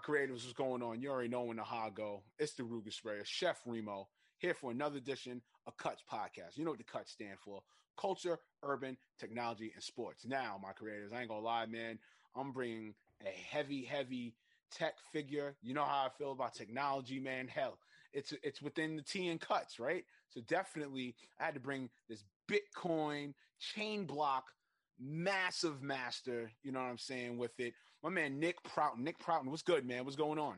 creatives, what's going on? You already know when the high go. It's the Ruger Sprayer, Chef Remo, here for another edition of Cuts Podcast. You know what the Cuts stand for culture, urban, technology, and sports. Now, my creators, I ain't gonna lie, man, I'm bringing a heavy, heavy tech figure. You know how I feel about technology, man. Hell, it's it's within the T and cuts, right? So definitely, I had to bring this Bitcoin chain block massive master. You know what I'm saying with it. My man Nick Prouton. Nick Prouton, what's good, man? What's going on?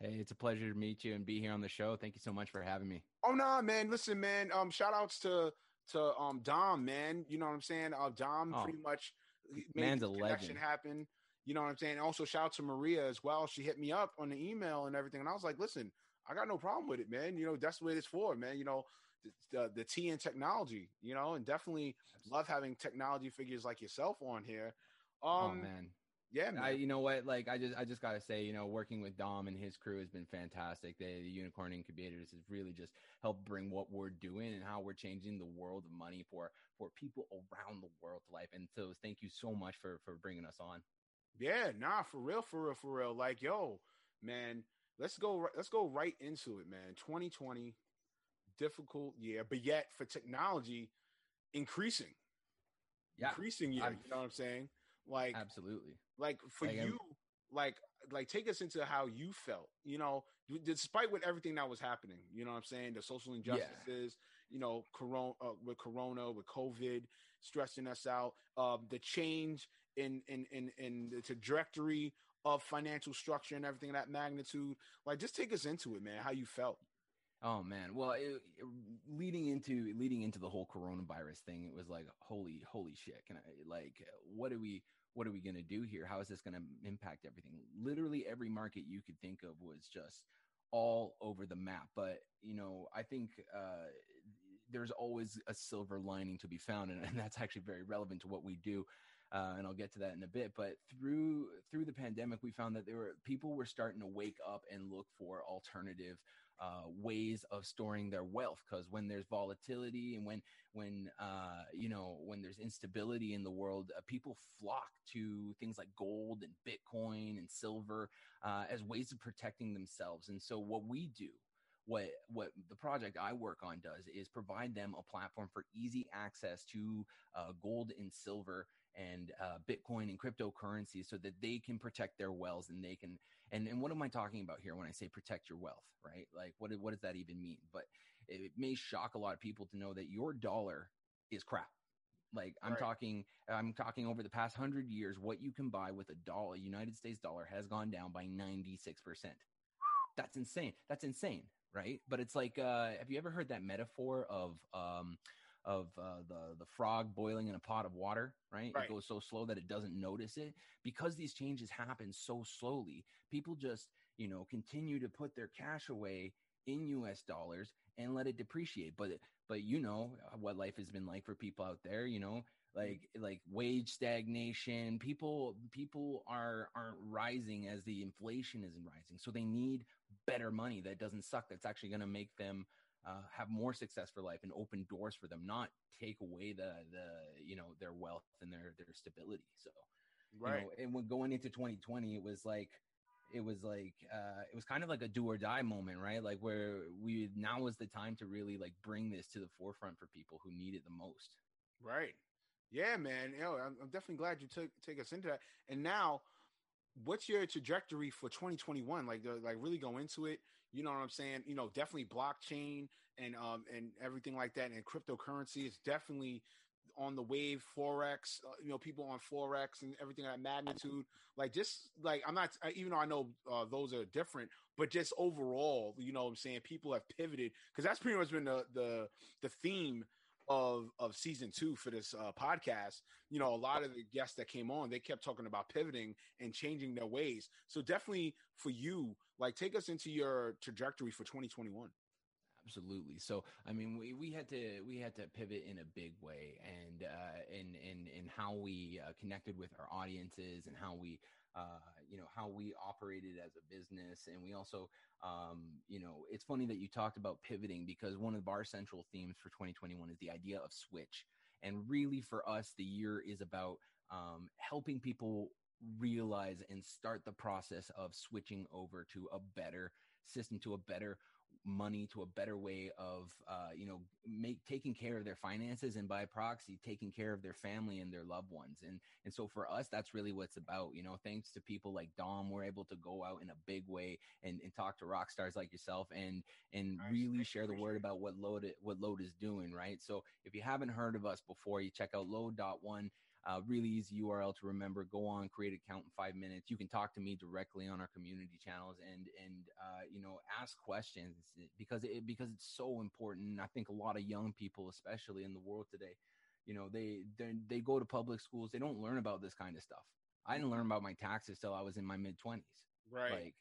Hey, it's a pleasure to meet you and be here on the show. Thank you so much for having me. Oh no, nah, man. Listen, man. Um, shout outs to to um Dom, man. You know what I'm saying? Uh, Dom oh, pretty much made man's a connection legend. happen. You know what I'm saying? Also, shout out to Maria as well. She hit me up on the email and everything, and I was like, listen, I got no problem with it, man. You know, that's what it's for, man. You know, the, the, the T in technology, you know, and definitely love having technology figures like yourself on here. Oh, um, oh man, yeah, man. I, you know what? Like, I just, I just gotta say, you know, working with Dom and his crew has been fantastic. They, the Unicorn Incubators has really just helped bring what we're doing and how we're changing the world of money for for people around the world to life. And so, thank you so much for for bringing us on. Yeah, nah, for real, for real, for real. Like, yo, man, let's go, let's go right into it, man. 2020, difficult year, but yet for technology, increasing, yeah, increasing year. I'm, you know what I'm saying? Like, absolutely like for like, you, like like take us into how you felt. You know, despite with everything that was happening. You know what I'm saying? The social injustices. Yeah. You know, corona uh, with corona with COVID stressing us out. Um, the change in in in in the trajectory of financial structure and everything that magnitude. Like, just take us into it, man. How you felt. Oh man, well, it, it, leading into leading into the whole coronavirus thing, it was like, holy, holy shit! Can I like, what do we, what are we going to do here? How is this going to impact everything? Literally every market you could think of was just all over the map. But, you know, I think uh, there's always a silver lining to be found. And, and that's actually very relevant to what we do. Uh, and I'll get to that in a bit. But through through the pandemic, we found that there were people were starting to wake up and look for alternative uh, ways of storing their wealth because when there's volatility and when when uh, you know when there's instability in the world uh, people flock to things like gold and bitcoin and silver uh, as ways of protecting themselves and so what we do what what the project I work on does is provide them a platform for easy access to uh, gold and silver and uh, Bitcoin and cryptocurrency so that they can protect their wealth and they can and and what am I talking about here when I say protect your wealth, right? Like what what does that even mean? But it may shock a lot of people to know that your dollar is crap. Like I'm right. talking, I'm talking over the past hundred years, what you can buy with a dollar, United States dollar, has gone down by 96 percent. That's insane. That's insane, right? But it's like, uh, have you ever heard that metaphor of um, of uh, the the frog boiling in a pot of water, right? right? It goes so slow that it doesn't notice it because these changes happen so slowly. People just you know continue to put their cash away in U.S. dollars and let it depreciate. But but you know what life has been like for people out there. You know, like like wage stagnation. People people are aren't rising as the inflation isn't rising, so they need better money that doesn't suck. That's actually going to make them uh, have more success for life and open doors for them, not take away the the you know their wealth and their their stability. So, right. You know, and when going into 2020, it was like it was like uh, it was kind of like a do or die moment, right? Like where we now was the time to really like bring this to the forefront for people who need it the most. Right. Yeah, man. You know, I'm, I'm definitely glad you took take us into that. And now, what's your trajectory for 2021? Like, like really go into it. You know what I'm saying? You know, definitely blockchain and um and everything like that, and cryptocurrency is definitely on the wave. Forex, uh, you know, people on forex and everything at magnitude. Like, just like I'm not, even though I know uh, those are different, but just overall, you know, what I'm saying people have pivoted because that's pretty much been the the the theme of of season two for this uh, podcast, you know, a lot of the guests that came on, they kept talking about pivoting and changing their ways. So definitely for you, like take us into your trajectory for 2021. Absolutely. So, I mean, we, we had to we had to pivot in a big way, and uh, in in in how we uh, connected with our audiences and how we uh, you know how we operated as a business. And we also um, you know it's funny that you talked about pivoting because one of our central themes for 2021 is the idea of switch. And really for us the year is about um, helping people realize and start the process of switching over to a better system to a better money to a better way of uh, you know make taking care of their finances and by proxy taking care of their family and their loved ones. And and so for us that's really what it's about you know thanks to people like dom we're able to go out in a big way and, and talk to rock stars like yourself and and really share the word about what Lode what Lode is doing right? So if you haven't heard of us before you check out lode.one uh, really easy URL to remember. Go on, create an account in five minutes. You can talk to me directly on our community channels and and uh, you know ask questions because it because it's so important. I think a lot of young people, especially in the world today, you know they they go to public schools. They don't learn about this kind of stuff. I didn't learn about my taxes till I was in my mid twenties. Right. Like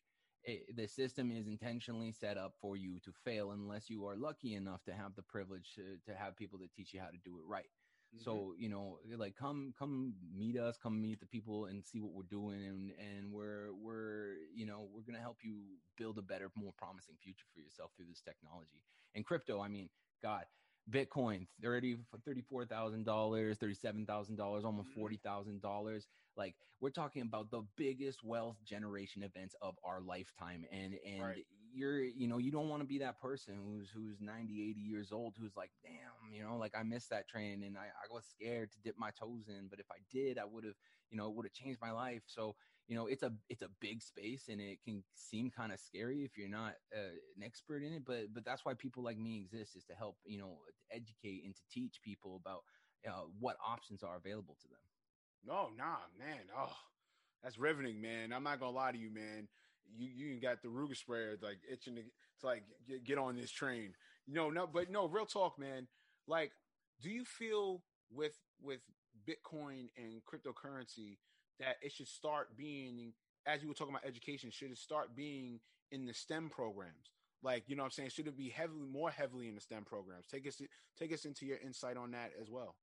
it, the system is intentionally set up for you to fail unless you are lucky enough to have the privilege to, to have people that teach you how to do it right. Mm-hmm. So you know, like come come meet us, come meet the people, and see what we're doing, and and we're we're you know we're gonna help you build a better, more promising future for yourself through this technology and crypto. I mean, God, Bitcoin, thirty thirty four thousand dollars, thirty seven thousand dollars, almost mm-hmm. forty thousand dollars. Like we're talking about the biggest wealth generation events of our lifetime, and and right. You're you know you don't want to be that person who's who's 90, 80 years old who's like, damn, you know, like I missed that train and I, I was scared to dip my toes in, but if I did, I would have, you know, it would have changed my life. So you know it's a it's a big space and it can seem kind of scary if you're not uh, an expert in it but but that's why people like me exist is to help you know educate and to teach people about uh, what options are available to them. No nah man. Oh that's riveting man. I'm not gonna lie to you man you you got the Ruger sprayer like itching to, to like get, get on this train. You know no but no real talk man. Like do you feel with with bitcoin and cryptocurrency that it should start being as you were talking about education should it start being in the stem programs? Like you know what i'm saying? Should it be heavily more heavily in the stem programs? Take us take us into your insight on that as well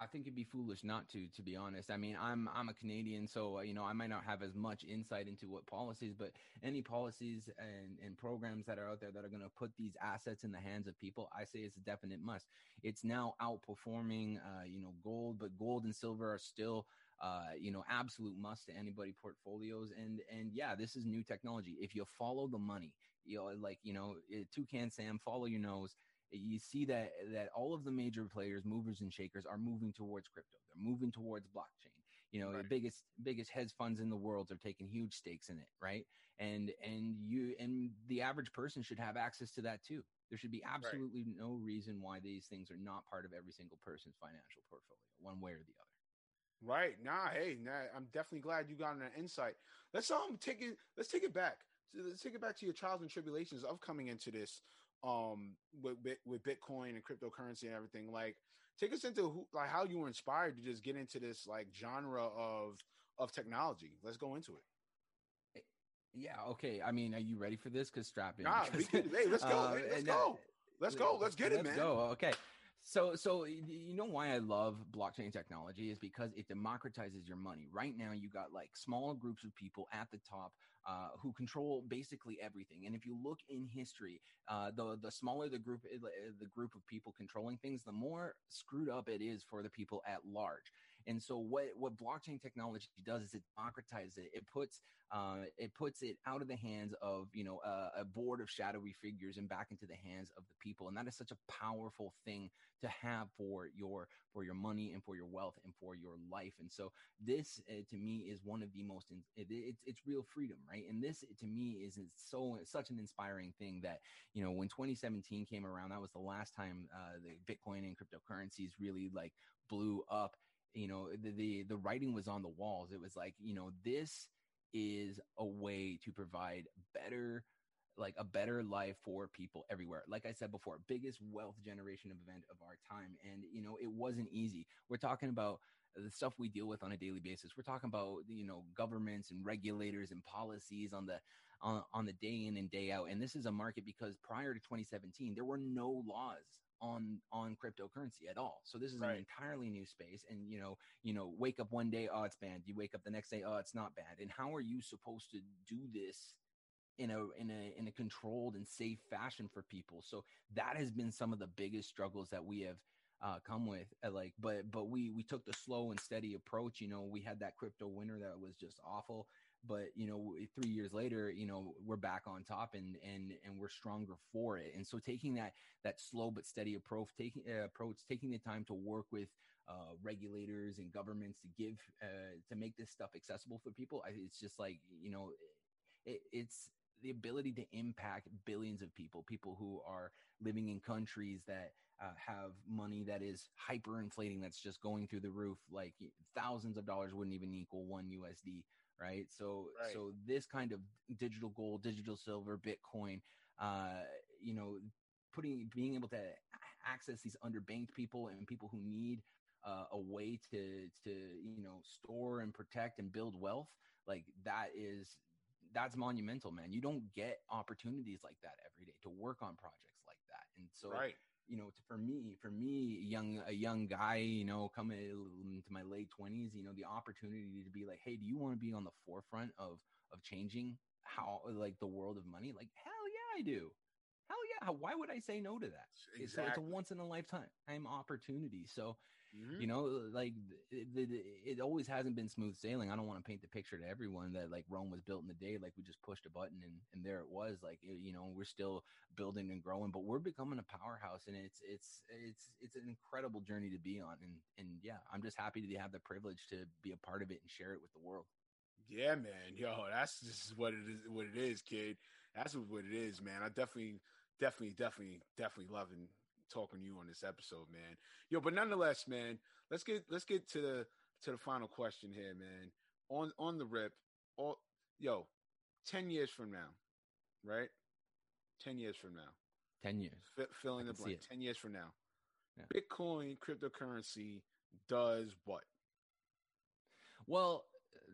I think it'd be foolish not to, to be honest. I mean, I'm I'm a Canadian, so uh, you know I might not have as much insight into what policies, but any policies and, and programs that are out there that are going to put these assets in the hands of people, I say it's a definite must. It's now outperforming, uh, you know, gold, but gold and silver are still uh, you know, absolute must to anybody portfolios. And and yeah, this is new technology. If you follow the money, you know, like you know, eh, Toucan Sam, follow your nose. You see that that all of the major players, movers and shakers, are moving towards crypto. They're moving towards blockchain. You know, right. the biggest biggest hedge funds in the world are taking huge stakes in it, right? And and you and the average person should have access to that too. There should be absolutely right. no reason why these things are not part of every single person's financial portfolio, one way or the other. Right. Nah, hey, nah, I'm definitely glad you got an insight. Let's um take it let's take it back. Let's take it back to your trials and tribulations of coming into this um with with Bitcoin and cryptocurrency and everything. Like take us into who like how you were inspired to just get into this like genre of of technology. Let's go into it. Eh, yeah, okay. I mean, are you ready for this? Cause strap in. Nah, because, can, hey, let's go. Uh, hey, let's go. Let's go. Let's get let's it, man. Go. Okay. So, so you know why I love blockchain technology is because it democratizes your money. Right now, you got like small groups of people at the top uh, who control basically everything. And if you look in history, uh, the the smaller the group uh, the group of people controlling things, the more screwed up it is for the people at large. And so what what blockchain technology does is it democratizes it. It puts uh, it puts it out of the hands of you know a board of shadowy figures and back into the hands of the people. And that is such a powerful thing to have for your for your money and for your wealth and for your life. And so this uh, to me is one of the most in, it, it's it's real freedom, right? And this to me is so such an inspiring thing that you know when 2017 came around, that was the last time uh, the Bitcoin and cryptocurrencies really like blew up you know the, the the writing was on the walls. It was like you know this is a way to provide better like a better life for people everywhere. Like i said before biggest wealth generation event of our time. And you know it wasn't easy. We're talking about the stuff we deal with on a daily basis. We're talking about you know governments and regulators and policies on the on, on the day in and day out. And this is a market because prior to 2017 there were no laws on on cryptocurrency at all. So this is right. an entirely new space. And you know, you know, wake up one day, oh, it's banned. You wake up the next day, oh, it's not banned. And how are you supposed to do this in a in a in a controlled and safe fashion for people? So that has been some of the biggest struggles that we have uh, come with. Uh, like, but but we we took the slow and steady approach. You know, we had that crypto winter that was just awful, but you know, three years later, you know, we're back on top and and and we're stronger for it. And so, taking that that slow but steady approach, taking uh, approach, taking the time to work with uh, regulators and governments to give uh, to make this stuff accessible for people. I, it's just like you know, it, it's the ability to impact billions of people, people who are living in countries that uh, have money that is hyperinflating, that's just going through the roof. Like thousands of dollars wouldn't even equal one USD, right? So, right. so this kind of digital gold, digital silver, Bitcoin, uh, you know, putting being able to access these underbanked people and people who need uh, a way to to you know store and protect and build wealth like that is that's monumental man you don't get opportunities like that every day to work on projects like that and so right you know for me for me young a young guy you know coming into my late 20s you know the opportunity to be like hey do you want to be on the forefront of of changing how like the world of money? Like hell yeah i do hell yeah why would i say no to that exactly. it's, it's a once in a lifetime opportunity so Mm-hmm. You know, like it, it, it, always hasn't been smooth sailing. I don't want to paint the picture to everyone that like Rome was built in a day, like we just pushed a button and, and there it was. Like you know, we're still building and growing, but we're becoming a powerhouse, and it's it's it's it's an incredible journey to be on. And and yeah, I'm just happy to have the privilege to be a part of it and share it with the world. Yeah, man. Yo, that's just what it is. What it is, kid. That's what it is, man. I definitely, definitely, definitely, definitely loving talking to you on this episode, man. Yo, but nonetheless, man, let's get let's get to the to the final question here, man. On on the rip, all yo, ten years from now, right? Ten years from now. Ten years. F- filling the blank. Ten years from now. Yeah. Bitcoin cryptocurrency does what? Well,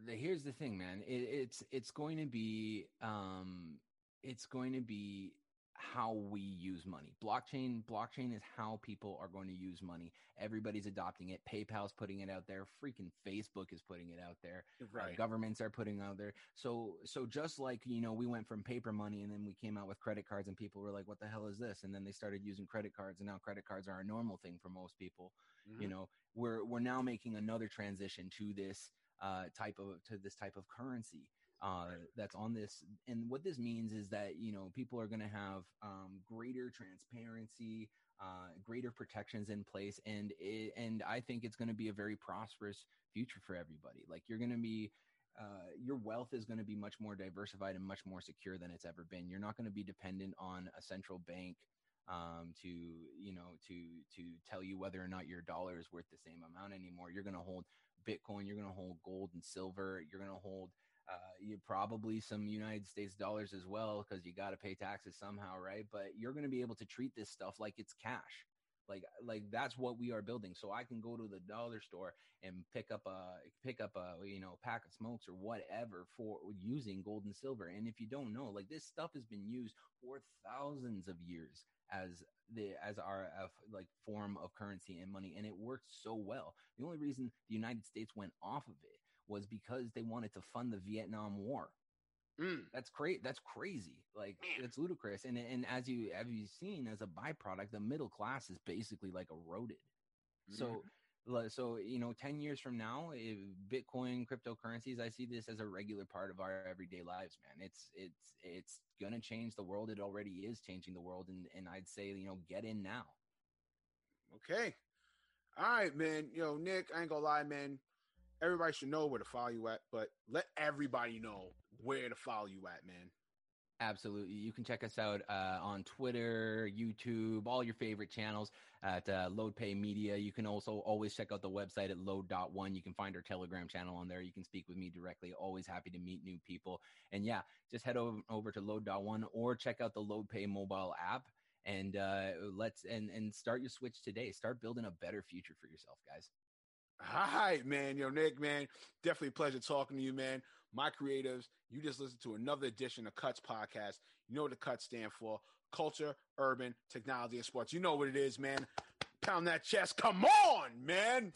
the, here's the thing, man. It, it's it's going to be um, it's going to be how we use money. Blockchain, blockchain is how people are going to use money. Everybody's adopting it. PayPal's putting it out there. Freaking Facebook is putting it out there. Right. Uh, governments are putting out there. So, so just like you know, we went from paper money and then we came out with credit cards, and people were like, "What the hell is this?" And then they started using credit cards, and now credit cards are a normal thing for most people. Mm-hmm. You know, we're we're now making another transition to this uh, type of to this type of currency uh, that's on this. And what this means is that you know people are going to have um, greater transparency, uh, greater protections in place, and it, and I think it's going to be a very prosperous future for everybody. Like you're going to be. Uh, your wealth is going to be much more diversified and much more secure than it's ever been. You're not going to be dependent on a central bank um, to you know to to tell you whether or not your dollar is worth the same amount anymore. You're going to hold Bitcoin. You're going to hold gold and silver. You're going to hold uh, you probably some United States dollars as well because you got to pay taxes somehow, right? But you're going to be able to treat this stuff like it's cash. Like, like that's what we are building. So I can go to the dollar store and pick up a pick up a you know pack of smokes or whatever for using gold and silver. And if you don't know, like this stuff has been used for thousands of years as the as our uh, like form of currency and money, and it worked so well. The only reason the United States went off of it was because they wanted to fund the Vietnam War. Mm. That's great. That's crazy. Like it's ludicrous. And and as you have you seen as a byproduct, the middle class is basically like eroded. Mm. So so you know 10 years from now bitcoin cryptocurrencies i see this as a regular part of our everyday lives man. It's it's it's gonna change the world. It already is changing the world and and i'd say you know get in now. Okay. All right man. Yo nick i ain't gonna lie man. Everybody should know where to follow you at, but let everybody know where to follow you at, man. Absolutely. You can check us out uh, on Twitter, YouTube, all your favorite channels at uh, LodePay Media. You can also always check out the website at lode.one. You can find our Telegram channel on there. You can speak with me directly. Always happy to meet new people. And yeah, just head over, over to lode.one or check out the LodePay mobile app and uh, let's and and start your switch today. Start building a better future for yourself, guys. Hi, man. Yo, Nick, man. Definitely pleasure talking to you, man. My creatives, you just listened to another edition of Cuts Podcast. You know what the Cuts stand for culture, urban, technology, and sports. You know what it is, man. Pound that chest. Come on, man.